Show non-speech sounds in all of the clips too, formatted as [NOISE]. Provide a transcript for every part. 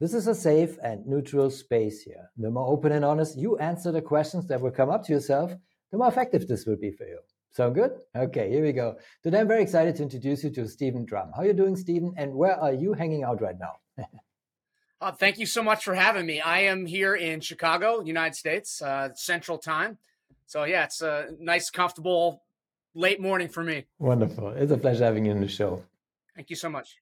This is a safe and neutral space here. The more open and honest you answer the questions that will come up to yourself, the more effective this will be for you. Sound good? Okay, here we go. Today I'm very excited to introduce you to Stephen Drum. How are you doing, Stephen? And where are you hanging out right now? [LAUGHS] uh, thank you so much for having me. I am here in Chicago, United States, uh, Central Time. So yeah, it's a nice, comfortable late morning for me. Wonderful. It's a pleasure having you on the show. Thank you so much.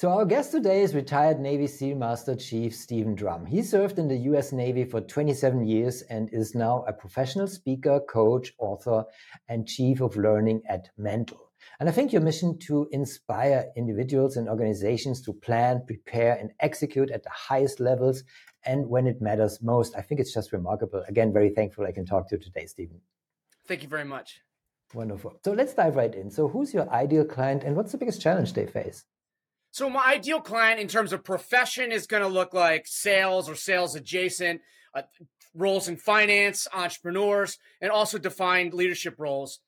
So our guest today is retired Navy SEAL Master Chief Stephen Drum. He served in the US Navy for 27 years and is now a professional speaker, coach, author, and chief of learning at Mental. And I think your mission to inspire individuals and organizations to plan, prepare, and execute at the highest levels and when it matters most, I think it's just remarkable. Again, very thankful I can talk to you today, Stephen. Thank you very much. Wonderful. So let's dive right in. So, who's your ideal client and what's the biggest challenge they face? So my ideal client in terms of profession is going to look like sales or sales adjacent uh, roles in finance, entrepreneurs, and also defined leadership roles.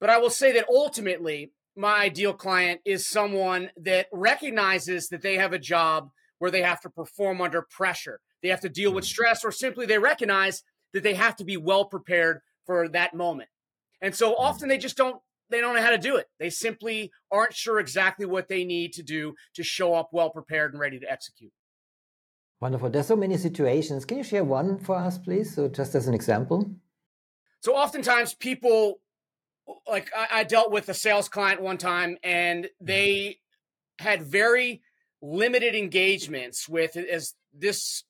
But I will say that ultimately, my ideal client is someone that recognizes that they have a job where they have to perform under pressure. They have to deal with hmm. stress, or simply they recognize that they have to be well prepared for that moment. And so hmm. often they just don't they don't know how to do it. They simply aren't sure exactly what they need to do to show up well prepared and ready to execute. Wonderful. There's so many situations. Can you share one for us, please? So, just as an example. So, oftentimes people, like I, I dealt with a sales client one time, and they had very limited engagements with, as this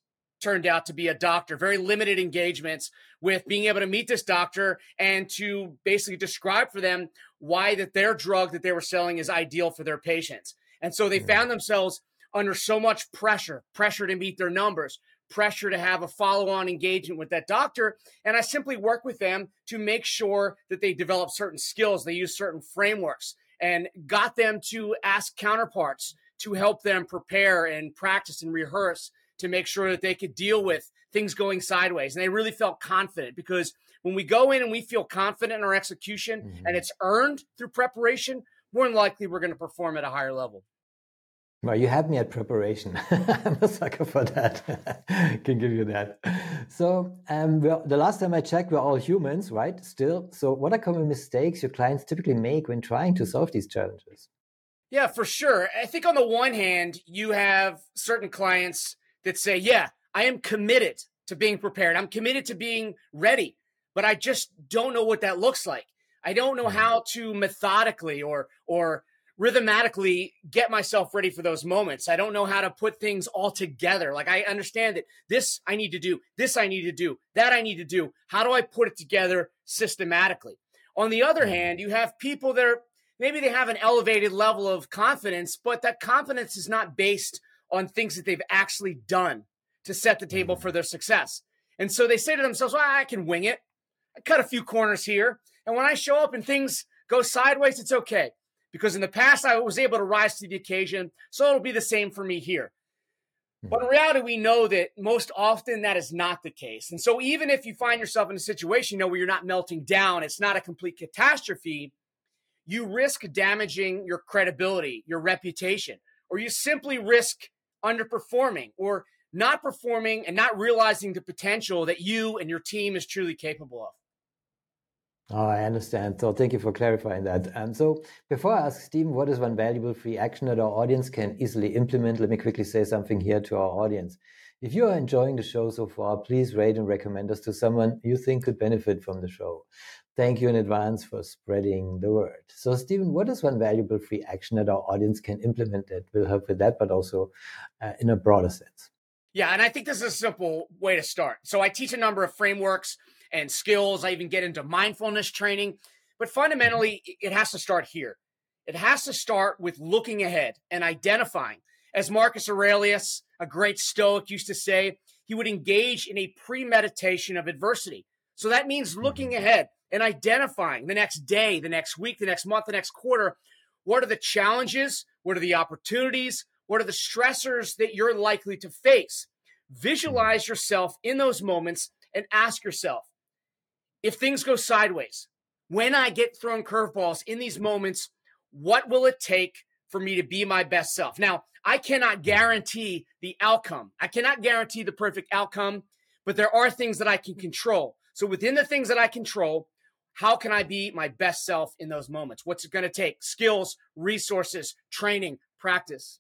turned out to be a doctor, very limited engagements with being able to meet this doctor and to basically describe for them why that their drug that they were selling is ideal for their patients. And so they found themselves under so much pressure, pressure to meet their numbers, pressure to have a follow-on engagement with that doctor and i simply work with them to make sure that they develop certain skills they use certain frameworks and got them to ask counterparts to help them prepare and practice and rehearse to make sure that they could deal with things going sideways. And they really felt confident because when we go in and we feel confident in our execution mm-hmm. and it's earned through preparation, more than likely we're going to perform at a higher level. Well, you had me at preparation. [LAUGHS] I'm a sucker for that. [LAUGHS] Can give you that. So, um, well, the last time I checked, we're all humans, right? Still. So, what are common mistakes your clients typically make when trying to solve these challenges? Yeah, for sure. I think on the one hand, you have certain clients that say, yeah, I am committed to being prepared. I'm committed to being ready, but I just don't know what that looks like. I don't know mm-hmm. how to methodically or or rhythmatically get myself ready for those moments. I don't know how to put things all together. Like I understand that this I need to do, this I need to do, that I need to do. How do I put it together systematically? On the other mm-hmm. hand, you have people that are maybe they have an elevated level of confidence, but that confidence is not based on things that they've actually done to set the table mm-hmm. for their success. And so they say to themselves, well, I can wing it. I cut a few corners here. And when I show up and things go sideways, it's okay. Because in the past, I was able to rise to the occasion. So it'll be the same for me here. But in mm-hmm. reality, we know that most often that is not the case. And so even if you find yourself in a situation, you know, where you're not melting down, it's not a complete catastrophe, you risk damaging your credibility, your reputation, or you simply risk underperforming or not performing and not realizing the potential that you and your team is truly capable of. Oh, I understand. So thank you for clarifying that. And um, so before I ask Stephen, what is one valuable free action that our audience can easily implement? Let me quickly say something here to our audience. If you are enjoying the show so far, please rate and recommend us to someone you think could benefit from the show. Thank you in advance for spreading the word. So, Stephen, what is one valuable free action that our audience can implement that will help with that, but also uh, in a broader sense? Yeah, and I think this is a simple way to start. So, I teach a number of frameworks and skills. I even get into mindfulness training, but fundamentally, it has to start here. It has to start with looking ahead and identifying. As Marcus Aurelius, a great Stoic used to say, he would engage in a premeditation of adversity. So that means looking mm-hmm. ahead and identifying the next day, the next week, the next month, the next quarter. What are the challenges? What are the opportunities? What are the stressors that you're likely to face? Visualize yourself in those moments and ask yourself if things go sideways, when I get thrown curveballs in these moments, what will it take for me to be my best self? Now, I cannot guarantee the outcome. I cannot guarantee the perfect outcome, but there are things that I can control. So within the things that I control, how can I be my best self in those moments? What's it going to take? Skills, resources, training, practice.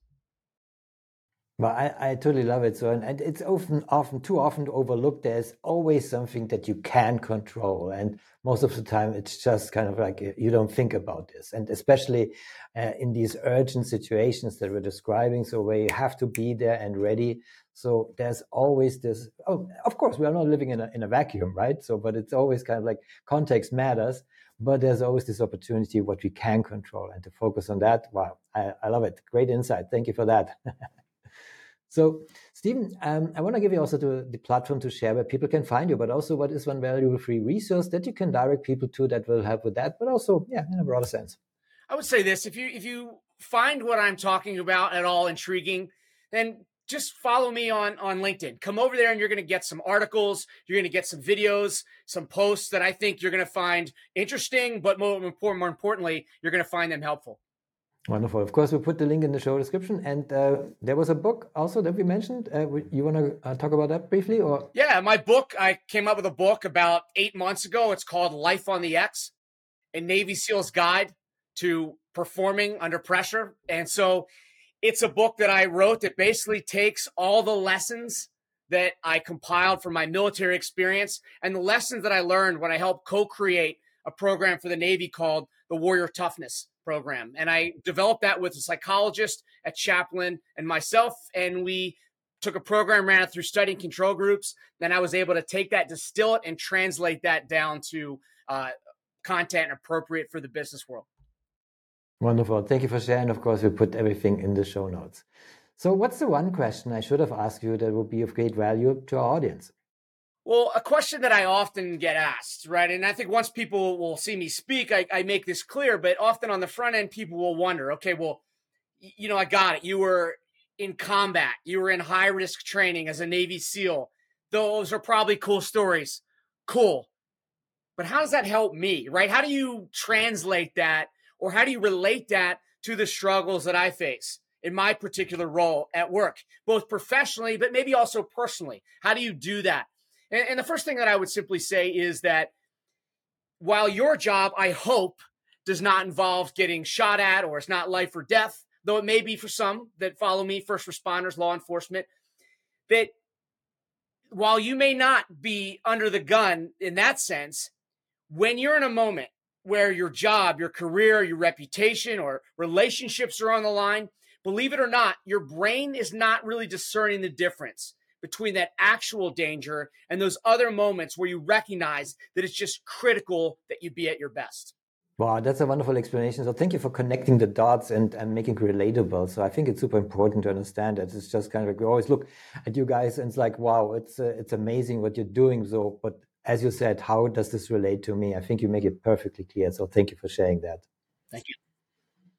Well, I, I totally love it. So, and, it's often, often, too often overlooked. There's always something that you can control, and most of the time, it's just kind of like you don't think about this. And especially uh, in these urgent situations that we're describing, so where you have to be there and ready. So there's always this. Oh, of course, we are not living in a in a vacuum, right? So, but it's always kind of like context matters. But there's always this opportunity what we can control, and to focus on that. Wow, I, I love it. Great insight. Thank you for that. [LAUGHS] So, Stephen, um, I want to give you also the, the platform to share where people can find you, but also what is one valuable free resource that you can direct people to that will help with that, but also, yeah, in a broader sense. I would say this: if you if you find what I'm talking about at all intriguing, then just follow me on on LinkedIn. Come over there and you're going to get some articles, you're going to get some videos, some posts that I think you're going to find interesting, but more, more importantly, you're going to find them helpful. Wonderful. Of course, we put the link in the show description. And uh, there was a book also that we mentioned. Uh, you want to uh, talk about that briefly, or? Yeah, my book. I came up with a book about eight months ago. It's called "Life on the X: A Navy SEAL's Guide to Performing Under Pressure." And so, it's a book that I wrote that basically takes all the lessons that I compiled from my military experience and the lessons that I learned when I helped co-create a program for the Navy called the Warrior Toughness program. And I developed that with a psychologist at chaplain and myself. And we took a program, ran it through studying control groups. Then I was able to take that, distill it, and translate that down to uh, content appropriate for the business world. Wonderful. Thank you for sharing. Of course, we put everything in the show notes. So, what's the one question I should have asked you that would be of great value to our audience? Well, a question that I often get asked, right? And I think once people will see me speak, I, I, make this clear, but often on the front end, people will wonder, okay, well, you know, I got it. You were in combat, you were in high risk training as a Navy SEAL. Those are probably cool stories. Cool. But how does that help me, right? How do you translate that or how do you relate that to the struggles that I face? in my particular role at work, both professionally, but maybe also personally? How do you do that? And, and the first thing that I would simply say is that while your job, I hope, does not involve getting shot at or it's not life or death, though it may be for some that follow me, first responders, law enforcement, that while you may not be under the gun in that sense, when you're in a moment where your job, your career, your reputation, or relationships are on the line, believe it or not, your brain is not really discerning the difference between that actual danger and those other moments where you recognize that it's just critical that you be at your best. Wow, that's a wonderful explanation. So thank you for connecting the dots and, and making it relatable. So I think it's super important to understand that it's just kind of like we always look at you guys and it's like, wow, it's uh, it's amazing what you're doing. So, but as you said, how does this relate to me? I think you make it perfectly clear. So thank you for sharing that. Thank you.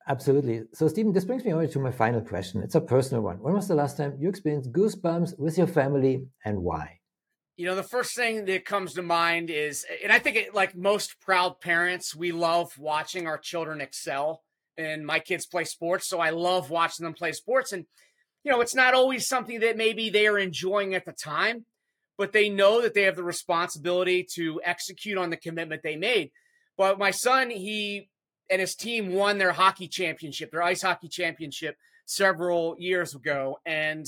Absolutely. So, Stephen, this brings me over to my final question. It's a personal one. When was the last time you experienced goosebumps with your family and why? You know, the first thing that comes to mind is, and I think it, like most proud parents, we love watching our children excel. And my kids play sports, so I love watching them play sports. And, you know, it's not always something that maybe they are enjoying at the time, but they know that they have the responsibility to execute on the commitment they made. But my son, he and his team won their hockey championship, their ice hockey championship several years ago. And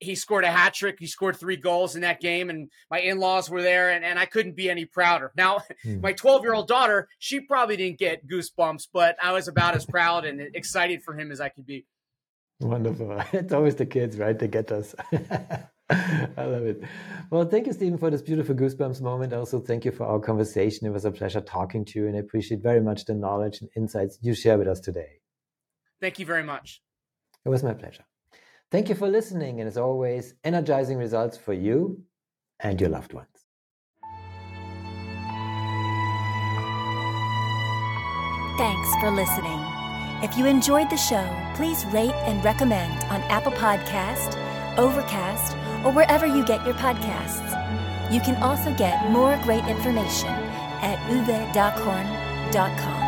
he scored a hat trick. He scored three goals in that game, and my in laws were there, and, and I couldn't be any prouder. Now, hmm. my 12 year old daughter, she probably didn't get goosebumps, but I was about as proud and excited for him as I could be. Wonderful. [LAUGHS] It's always the kids, right, They get us. [LAUGHS] I love it. Well, thank you, Stephen, for this beautiful goosebumps moment. Also, thank you for our conversation. It was a pleasure talking to you, and I appreciate very much the knowledge and insights you share with us today. Thank you very much. It was my pleasure. Thank you for listening, and as always, energizing results for you and your loved ones. Thanks for listening. If you enjoyed the show, please rate and recommend on Apple Podcast, Overcast, or wherever you get your podcasts. You can also get more great information at uwedockhorn.com.